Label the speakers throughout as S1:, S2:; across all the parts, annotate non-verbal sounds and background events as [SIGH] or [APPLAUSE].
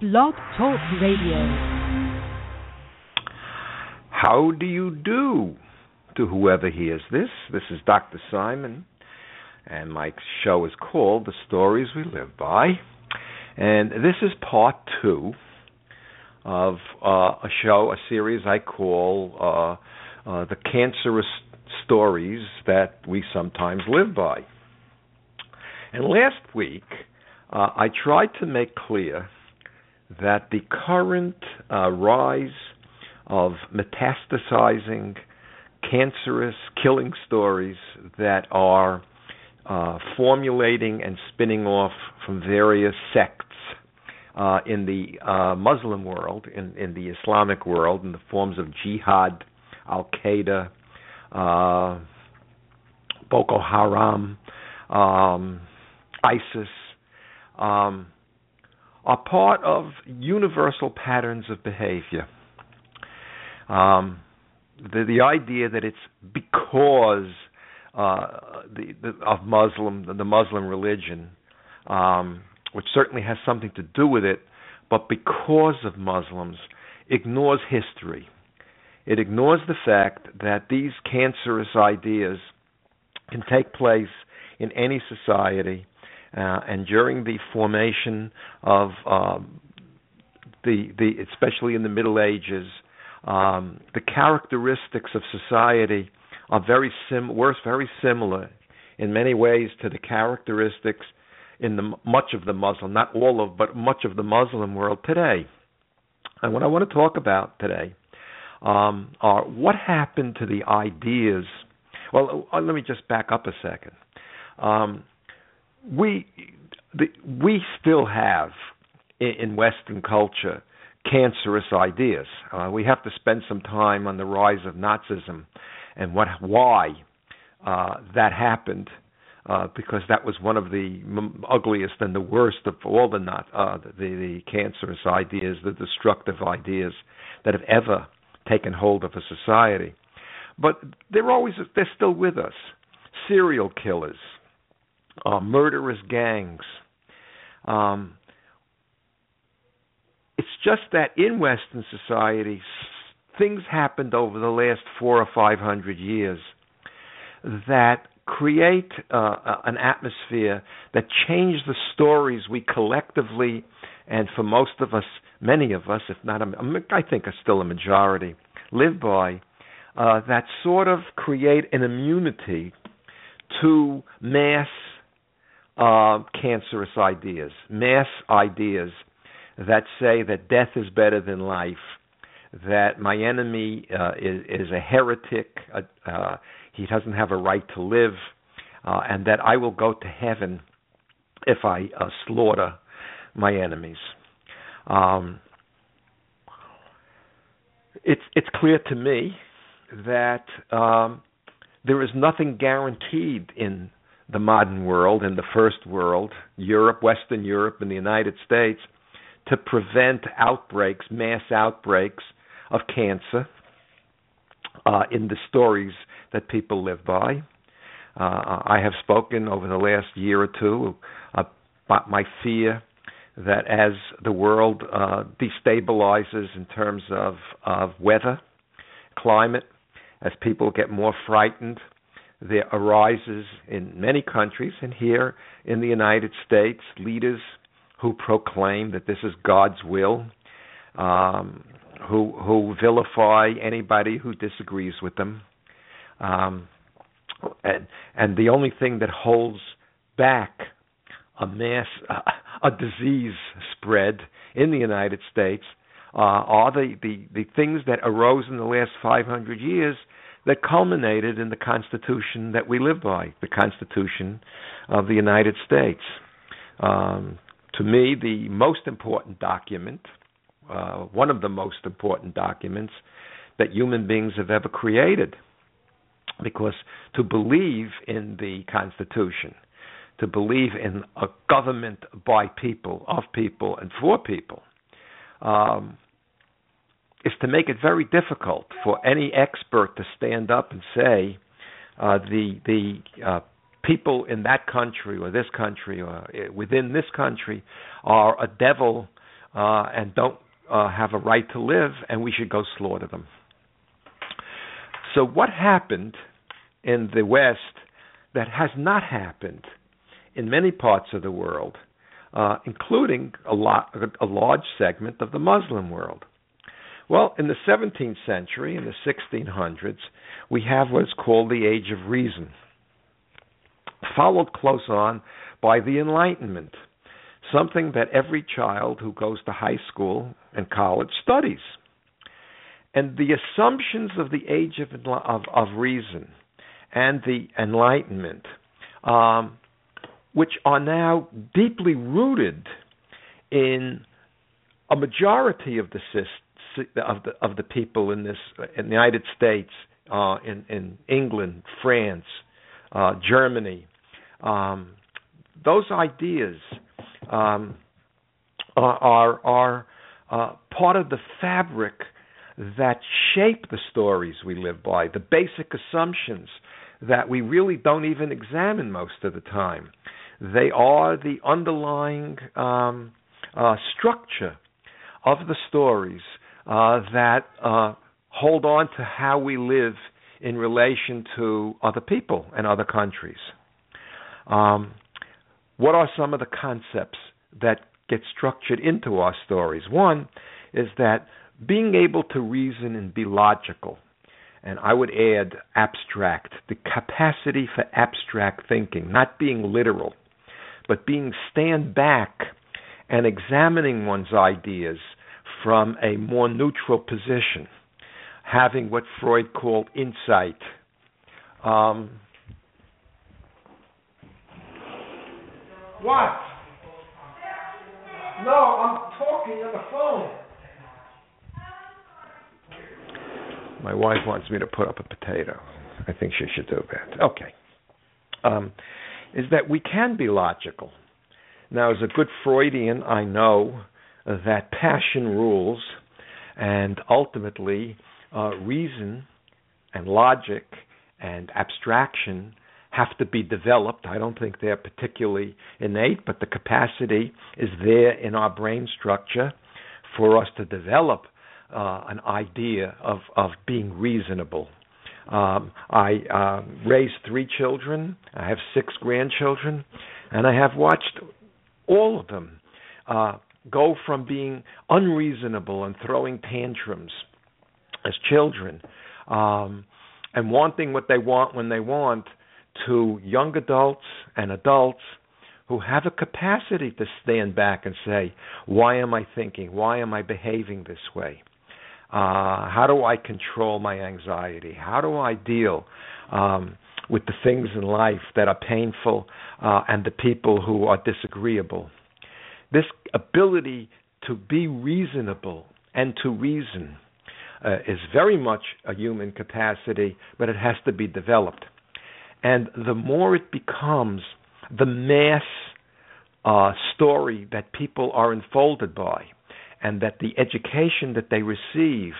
S1: Blog Talk Radio.
S2: How do you do to whoever hears this? This is Dr. Simon, and my show is called The Stories We Live By. And this is part two of uh, a show, a series I call uh, uh, The Cancerous Stories That We Sometimes Live By. And last week, uh, I tried to make clear that the current uh, rise of metastasizing, cancerous, killing stories that are uh, formulating and spinning off from various sects uh, in the uh, Muslim world, in, in the Islamic world, in the forms of jihad, Al Qaeda, uh, Boko Haram, um, ISIS, um, are part of universal patterns of behavior. Um, the, the idea that it's because uh, the, the, of Muslim the Muslim religion, um, which certainly has something to do with it, but because of Muslims, ignores history. It ignores the fact that these cancerous ideas can take place in any society uh, and during the formation of um, the the especially in the Middle Ages, um, the characteristics of society are very sim were very similar in many ways to the characteristics in the much of the Muslim, not all of, but much of the Muslim world today. And what I want to talk about today um, are what happened to the ideas. Well, uh, let me just back up a second. Um, we we still have in, in Western culture cancerous ideas. Uh, we have to spend some time on the rise of Nazism and what why uh, that happened. Uh, because that was one of the m- ugliest and the worst of all the not uh, the, the cancerous ideas, the destructive ideas that have ever taken hold of a society. But they're always they're still with us. Serial killers, uh, murderous gangs. Um, it's just that in Western society, things happened over the last four or five hundred years that create uh, an atmosphere that change the stories we collectively, and for most of us, many of us, if not, a, I think, are still a majority, live by. Uh, that sort of create an immunity to mass uh, cancerous ideas, mass ideas that say that death is better than life, that my enemy uh, is, is, a heretic, uh, uh, he doesn't have a right to live, uh, and that I will go to heaven if I uh, slaughter my enemies. Um, it's it's clear to me that um, there is nothing guaranteed in the modern world and the first world, Europe, Western Europe, and the United States, to prevent outbreaks, mass outbreaks of cancer uh, in the stories that people live by. Uh, I have spoken over the last year or two about my fear that as the world uh, destabilizes in terms of, of weather, climate, as people get more frightened, there arises in many countries and here in the United States leaders who proclaim that this is God's will, um, who who vilify anybody who disagrees with them, um, and and the only thing that holds back a mass [LAUGHS] a disease spread in the United States uh, are the, the the things that arose in the last 500 years that culminated in the Constitution that we live by, the Constitution of the United States. Um, to me, the most important document, uh, one of the most important documents that human beings have ever created. Because to believe in the Constitution, to believe in a government by people, of people, and for people, um, is to make it very difficult for any expert to stand up and say uh, the the uh, people in that country or this country or uh, within this country are a devil uh, and don't uh, have a right to live, and we should go slaughter them. So, what happened in the West that has not happened in many parts of the world, uh, including a, lot, a large segment of the Muslim world? Well, in the 17th century, in the 1600s, we have what's called the Age of Reason, followed close on by the Enlightenment, something that every child who goes to high school and college studies. And the assumptions of the Age of, of, of Reason and the Enlightenment, um, which are now deeply rooted in a majority of the system of the of the people in this in the United States, uh, in in England, France, uh, Germany. Um, those ideas um, are are uh, part of the fabric that shape the stories we live by, the basic assumptions that we really don't even examine most of the time. They are the underlying um, uh, structure of the stories uh, that uh, hold on to how we live in relation to other people and other countries. Um, what are some of the concepts that get structured into our stories? One is that being able to reason and be logical, and I would add abstract, the capacity for abstract thinking, not being literal, but being stand back and examining one's ideas from a more neutral position, having what Freud called insight. Um, what? No, I'm talking on the phone. My wife wants me to put up a potato. I think she should do that. Okay. Um, is that we can be logical. Now, as a good Freudian, I know that passion rules, and ultimately, uh, reason and logic and abstraction have to be developed. I don't think they're particularly innate, but the capacity is there in our brain structure for us to develop uh, an idea of, of being reasonable. Um, I uh, raised three children. I have six grandchildren, and I have watched all of them uh, go from being unreasonable and throwing tantrums as children um, and wanting what they want when they want to young adults and adults who have a capacity to stand back and say, Why am I thinking? Why am I behaving this way? Uh, how do I control my anxiety? How do I deal um, with the things in life that are painful uh, and the people who are disagreeable? This ability to be reasonable and to reason uh, is very much a human capacity, but it has to be developed. And the more it becomes the mass uh, story that people are enfolded by, and that the education that they receive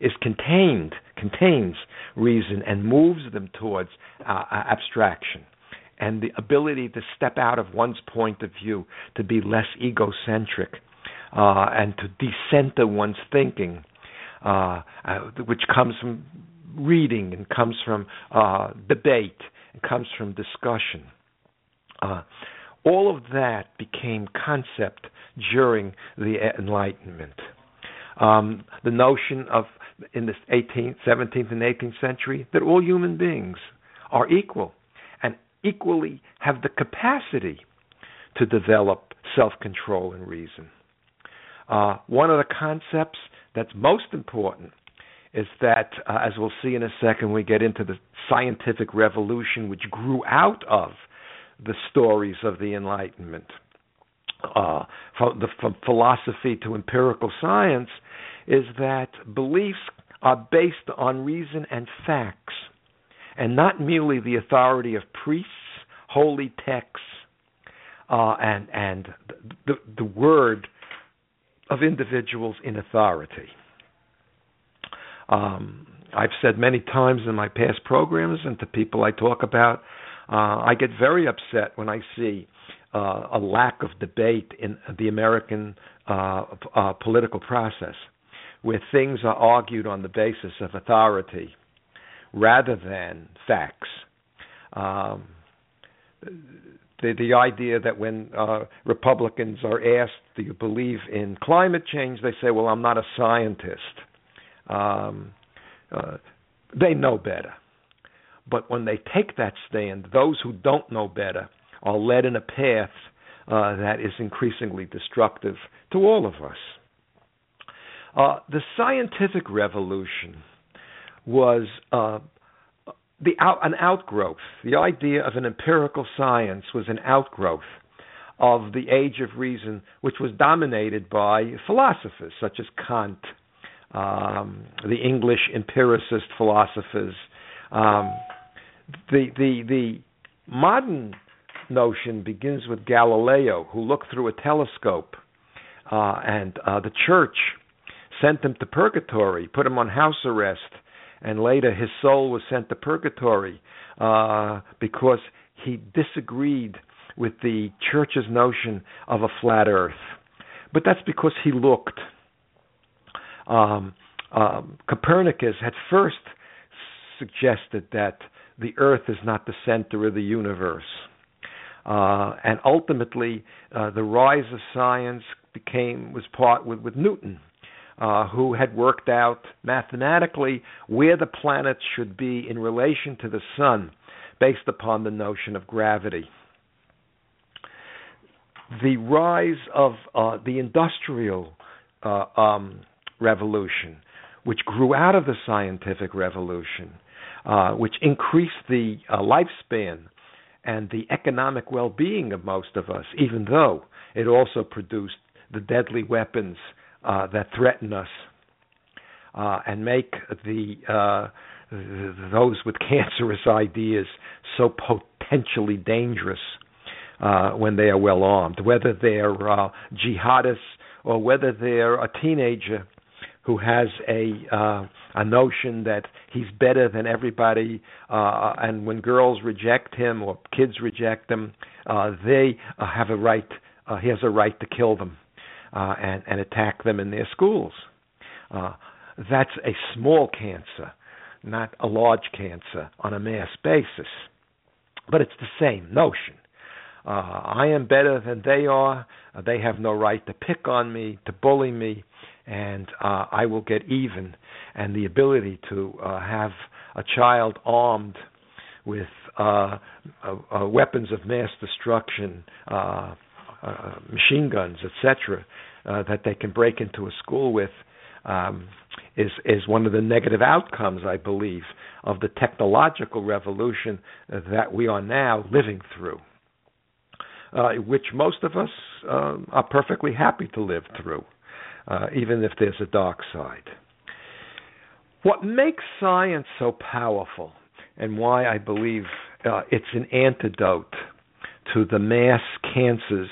S2: is contained, contains reason, and moves them towards uh, abstraction and the ability to step out of one's point of view, to be less egocentric, uh, and to decenter one's thinking, uh, uh, which comes from reading and comes from uh, debate and comes from discussion. Uh, all of that became concept during the Enlightenment. Um, the notion of in the 18th, 17th, and 18th century that all human beings are equal equally have the capacity to develop self control and reason. Uh, one of the concepts that's most important is that, uh, as we'll see in a second, we get into the scientific revolution, which grew out of the stories of the Enlightenment. Uh, from, the, from philosophy to empirical science, is that beliefs are based on reason and facts and not merely the authority of priests, holy texts, uh, and and the the word of individuals in authority. Um, I've said many times in my past programs and to people I talk about, uh, I get very upset when I see uh, a lack of debate in the American uh, uh, political process, where things are argued on the basis of authority rather than facts. Um, the the idea that when uh, Republicans are asked, "Do you believe in climate change?" they say, "Well, I'm not a scientist." Um, uh, they know better, but when they take that stand, those who don't know better are led in a path uh, that is increasingly destructive to all of us. Uh, the scientific revolution was uh, the out, an outgrowth. The idea of an empirical science was an outgrowth of the age of reason, which was dominated by philosophers such as Kant, um, the English empiricist philosophers. Um, the the the modern notion begins with Galileo, who looked through a telescope, uh, and uh, the church sent him to purgatory, put him on house arrest, and later his soul was sent to purgatory uh, because he disagreed with the church's notion of a flat earth. But that's because he looked. Um, um, Copernicus had first suggested that the earth is not the center of the universe. Uh, and ultimately, uh, the rise of science became was part with, with Newton, uh, who had worked out mathematically where the planets should be in relation to the sun based upon the notion of gravity. The rise of uh, the industrial uh, um, revolution, which grew out of the scientific revolution, uh, which increased the uh, lifespan and the economic well being of most of us, even though it also produced the deadly weapons uh, that threaten us uh, and make the uh, those with [LAUGHS] cancerous ideas so potentially dangerous uh, when they are well armed, whether they're uh, jihadists or whether they're a teenager who has a uh, a notion that he's better than everybody, uh, and when girls reject him or kids reject him, uh, they uh, have a right. Uh, he has a right to kill them uh, and, and attack them in their schools. Uh, that's a small cancer, not a large cancer on a mass basis. But it's the same notion. Uh, I am better than they are. Uh, they have no right to pick on me, to bully me, and uh, I will get even. And the ability to uh, have a child armed with uh, uh, weapons of mass destruction, uh, machine guns, etc., uh, that they can break into a school with, um, is is one of the negative outcomes, I believe, of the technological revolution that we are now living through, uh, which most of us uh, are perfectly happy to live through, uh, even if there's a dark side. What makes science so powerful, and why I believe uh, it's an antidote to the mass cancers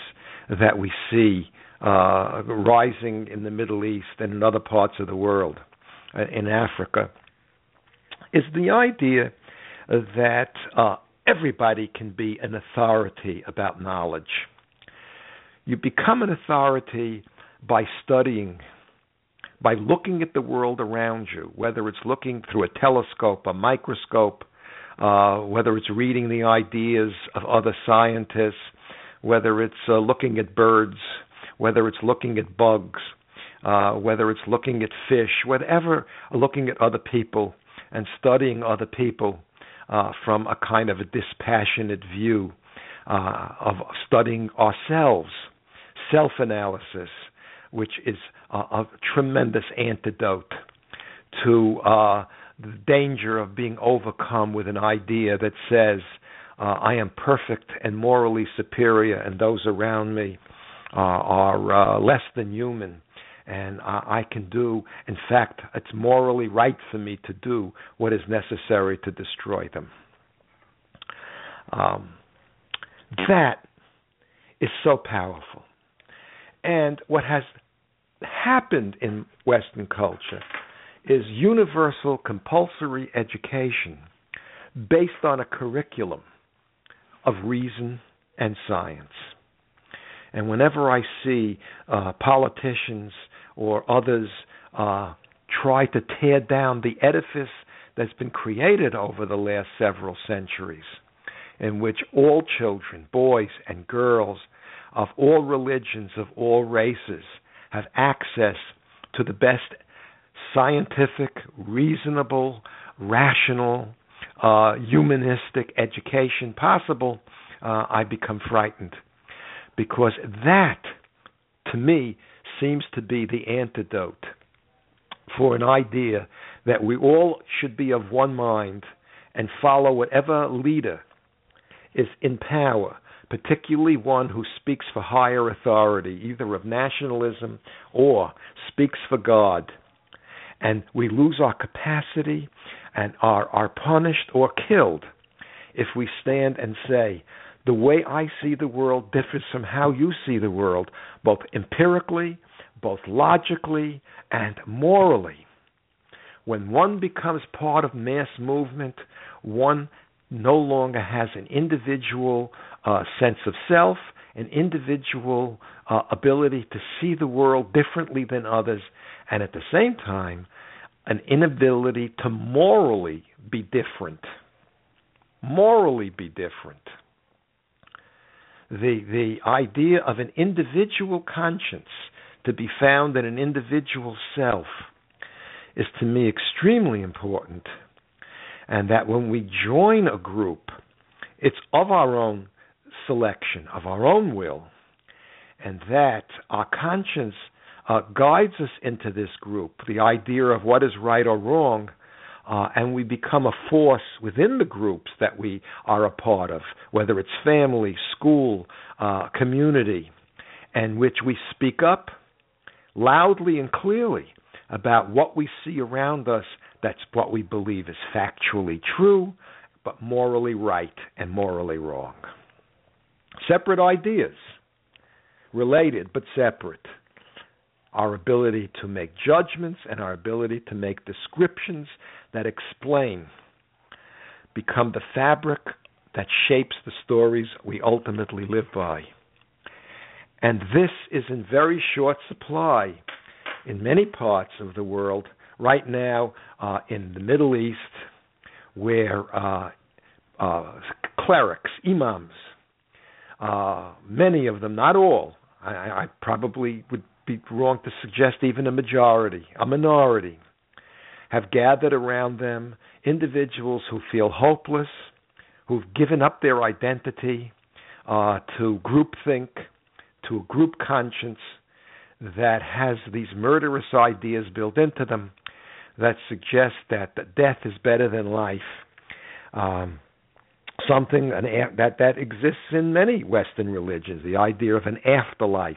S2: that we see uh, rising in the Middle East and in other parts of the world, uh, in Africa, is the idea that uh, everybody can be an authority about knowledge. You become an authority by studying, by looking at the world around you, whether it's looking through a telescope, a microscope, uh, whether it's reading the ideas of other scientists, whether it's uh, looking at birds, whether it's looking at bugs, uh, whether it's looking at fish, whatever, looking at other people and studying other people uh, from a kind of a dispassionate view uh, of studying ourselves, self analysis, which is a, a, tremendous antidote to uh, the danger of being overcome with an idea that says, uh, I am perfect and morally superior, and those around me uh, are uh, less than human. And I can do, in fact, it's morally right for me to do what is necessary to destroy them. Um, that is so powerful. And what has happened in Western culture is universal compulsory education based on a curriculum of reason and science. And whenever I see uh, politicians or others uh, try to tear down the edifice that's been created over the last several centuries, in which all children, boys and girls of all religions, of all races, have access to the best scientific, reasonable, rational, uh, humanistic education possible, uh, I become frightened. Because that, to me, seems to be the antidote for an idea that we all should be of one mind and follow whatever leader is in power, particularly one who speaks for higher authority, either of nationalism or speaks for God. And we lose our capacity and are, are punished or killed if we stand and say, the way I see the world differs from how you see the world, both empirically, both logically, and morally. When one becomes part of mass movement, one no longer has an individual uh, sense of self, an individual uh, ability to see the world differently than others, and at the same time, an inability to morally be different. Morally be different. The the idea of an individual conscience to be found in an individual self is to me extremely important. And that when we join a group, it's of our own selection, of our own will, and that our conscience uh, guides us into this group, the idea of what is right or wrong, uh, and we become a force within the groups that we are a part of, whether it's family, school, uh, community, and which we speak up loudly and clearly about what we see around us that's what we believe is factually true, but morally right and morally wrong. Separate ideas, related but separate. Our ability to make judgments and our ability to make descriptions that explain become the fabric that shapes the stories we ultimately live by. And this is in very short supply in many parts of the world right now uh, in the Middle East, where uh, uh, clerics, imams, uh, many of them, not all, I, I probably would be wrong to suggest even a majority, a minority, have gathered around them individuals who feel hopeless, who've given up their identity uh, to groupthink, to a group conscience that has these murderous ideas built into them that suggest that death is better than life. Um, something an, that that exists in many Western religions, the idea of an afterlife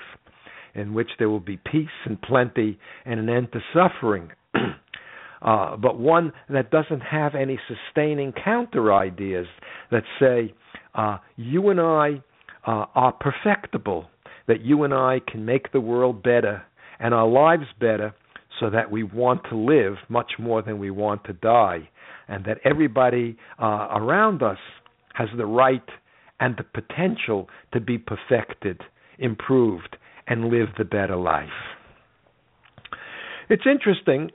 S2: in which there will be peace and plenty and an end to suffering. [CLEARS THROAT] uh, but one that doesn't have any sustaining counter ideas that say, uh, you and I uh, are perfectible, that you and I can make the world better and our lives better so that we want to live much more than we want to die, and that everybody uh, around us has the right and the potential to be perfected, improved, and live the better life. It's interesting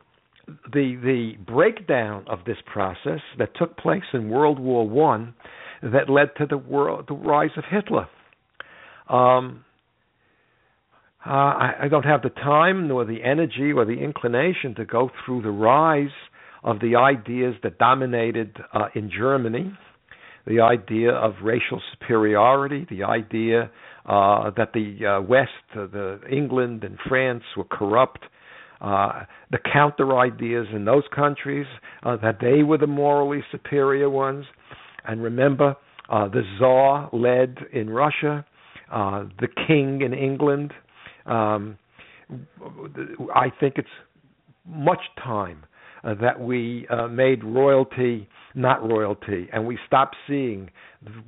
S2: the the breakdown of this process that took place in World War One that led to the world the rise of Hitler. Um, uh, I, I don't have the time nor the energy or the inclination to go through the rise of the ideas that dominated uh, in Germany, the idea of racial superiority, the idea uh, that the uh, West, uh, the England and France were corrupt, uh, the counter ideas in those countries uh, that they were the morally superior ones, and remember uh, the Tsar led in Russia, the king in England, um, I think it's much time uh, that we uh, made royalty not royalty, and we stopped seeing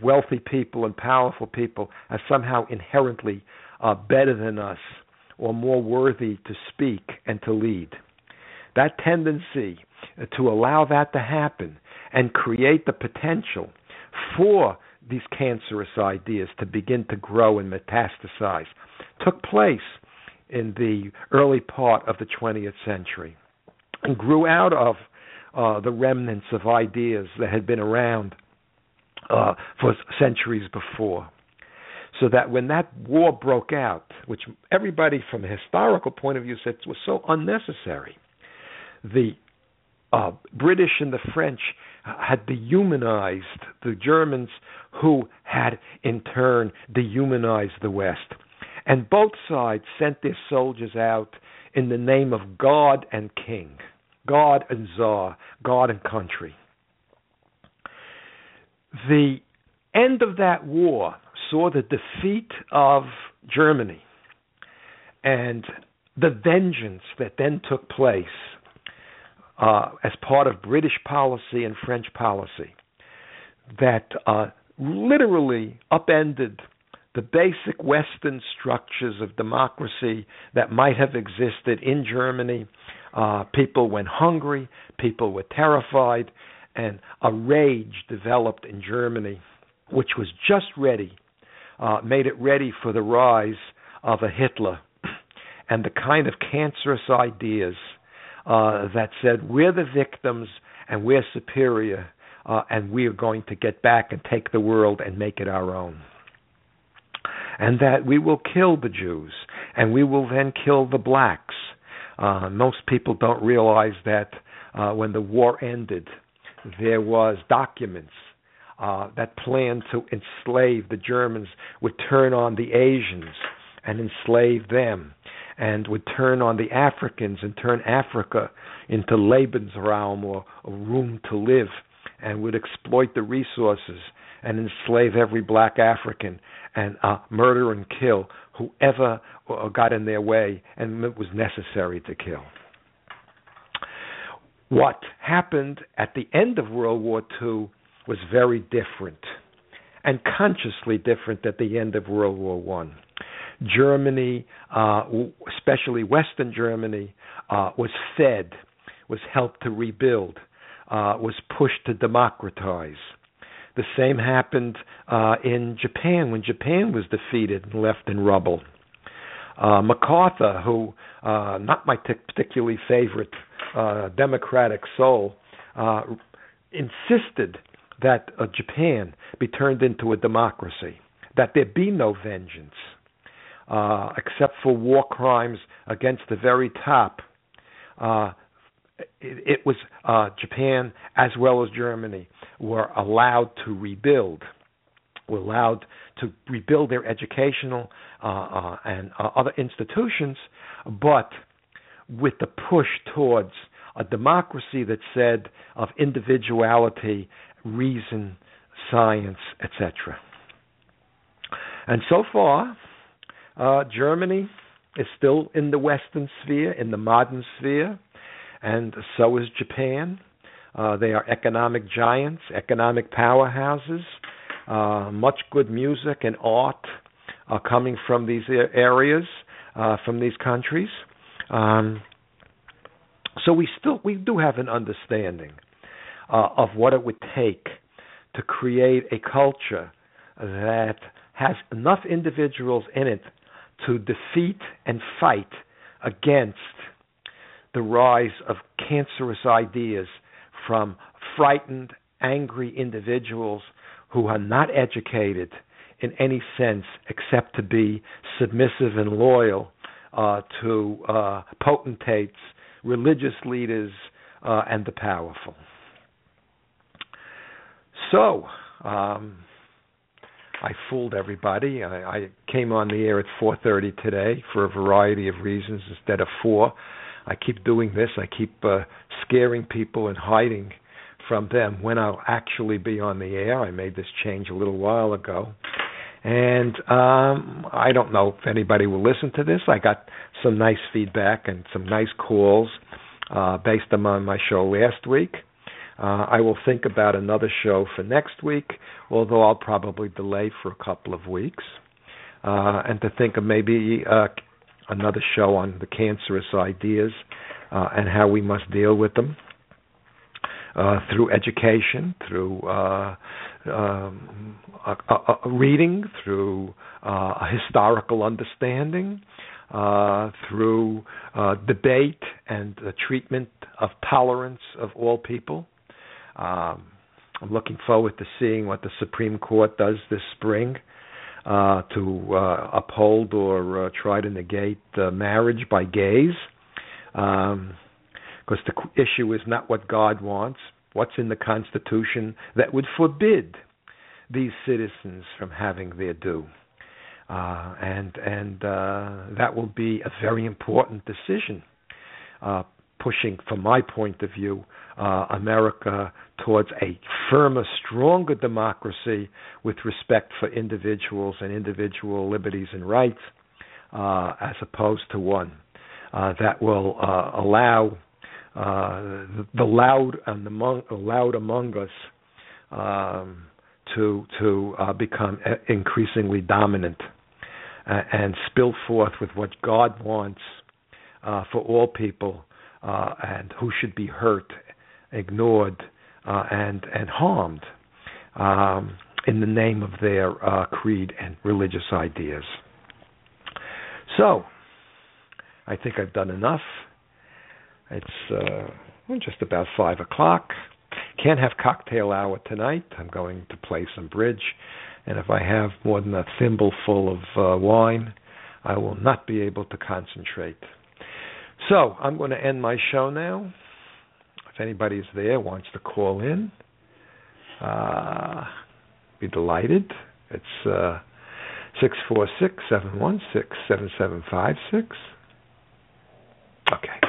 S2: wealthy people and powerful people as somehow inherently uh, better than us or more worthy to speak and to lead. That tendency uh, to allow that to happen and create the potential for these cancerous ideas to begin to grow and metastasize took place in the early part of the 20th century grew out of uh, the remnants of ideas that had been around uh, for centuries before. So that when that war broke out, which everybody from a historical point of view said was so unnecessary, the uh, British and the French had dehumanized the Germans, who had in turn dehumanized the West. And both sides sent their soldiers out in the name of God and King, God and Tsar, God and country. The end of that war saw the defeat of Germany and the vengeance that then took place uh, as part of British policy and French policy that uh, literally upended the basic Western structures of democracy that might have existed in Germany. Uh, people went hungry, people were terrified, and a rage developed in Germany, which was just ready, uh, made it ready for the rise of a Hitler [CLEARS THROAT] and the kind of cancerous ideas uh, that said we're the victims and we're superior uh, and we are going to get back and take the world and make it our own. And that we will kill the Jews and we will then kill the blacks. Uh, most people don't realize that uh, when the war ended, there was documents uh, that planned to enslave the Germans would turn on the Asians and enslave them and would turn on the Africans and turn Africa into Lebensraum or a room to live and would exploit the resources and enslave every black African and uh, murder and kill whoever uh, got in their way and it was necessary to kill. What happened at the end of World War II was very different and consciously different at the end of World War One. Germany, uh, especially Western Germany, uh, was fed, was helped to rebuild, uh, was pushed to democratize. The same happened uh, in Japan when Japan was defeated and left in rubble. Uh, MacArthur, who uh, not my t- particularly favorite democratic soul, insisted that Japan be turned into a democracy, that there be no vengeance, uh, except for war crimes against the very top. Uh, it, it, was uh, Japan as well as Germany were allowed to rebuild, were allowed to rebuild their educational uh, uh, and uh, other institutions, but with the push towards a democracy that said of individuality, reason, science, etc. And so far, uh, Germany is still in the Western sphere, in the modern sphere, and so is Japan. Uh, they are economic giants, economic powerhouses. Uh, much good music and art are coming from these areas, uh, from these countries. Um, so we still we do have an understanding uh, of what it would take to create a culture that has enough individuals in it to defeat and fight against the rise of cancerous ideas from frightened, angry individuals who are not educated in any sense except to be submissive and loyal uh, to uh, potentates, religious leaders, uh, and the powerful. So, um, I fooled everybody. I, I came on the air at 4:30 today for a variety of reasons instead of four. I keep doing this. I keep uh, scaring people and hiding from them when I'll actually be on the air. I made this change a little while ago. And um I don't know if anybody will listen to this. I got some nice feedback and some nice calls uh based on my show last week. Uh, I will think about another show for next week, although I'll probably delay for a couple of weeks, uh, and to think of maybe uh, another show on the cancerous ideas uh, and how we must deal with them. uh, through education, through uh, um, reading, through uh, a historical understanding, uh, through uh, debate and the treatment of tolerance of all people. Um, I'm looking forward to seeing what the Supreme Court does this spring uh, to uh, uphold or uh, try to negate marriage by gays. Um, because the issue is not what God wants, what's in the Constitution that would forbid these citizens from having their due. Uh, and and uh, that will be a very important decision, uh, pushing, from my point of view, uh, America towards a firmer, stronger democracy with respect for individuals and individual liberties and rights, uh, as opposed to one uh, that will allow the loud and among, loud among us um, to to become increasingly dominant uh, and spill forth with what God wants uh, for all people uh, and who should be hurt, ignored, uh, and and harmed um, in the name of their uh, creed and religious ideas. So, I think I've done enough. It's uh, just about five o'clock. Can't have cocktail hour tonight. I'm going to play some bridge and if I have more than a thimbleful of uh, wine, I will not be able to concentrate. So I'm going to end my show now. If anybody's there wants to call in, uh, be delighted. It's uh, six four six seven one six seven seven five six. Okay.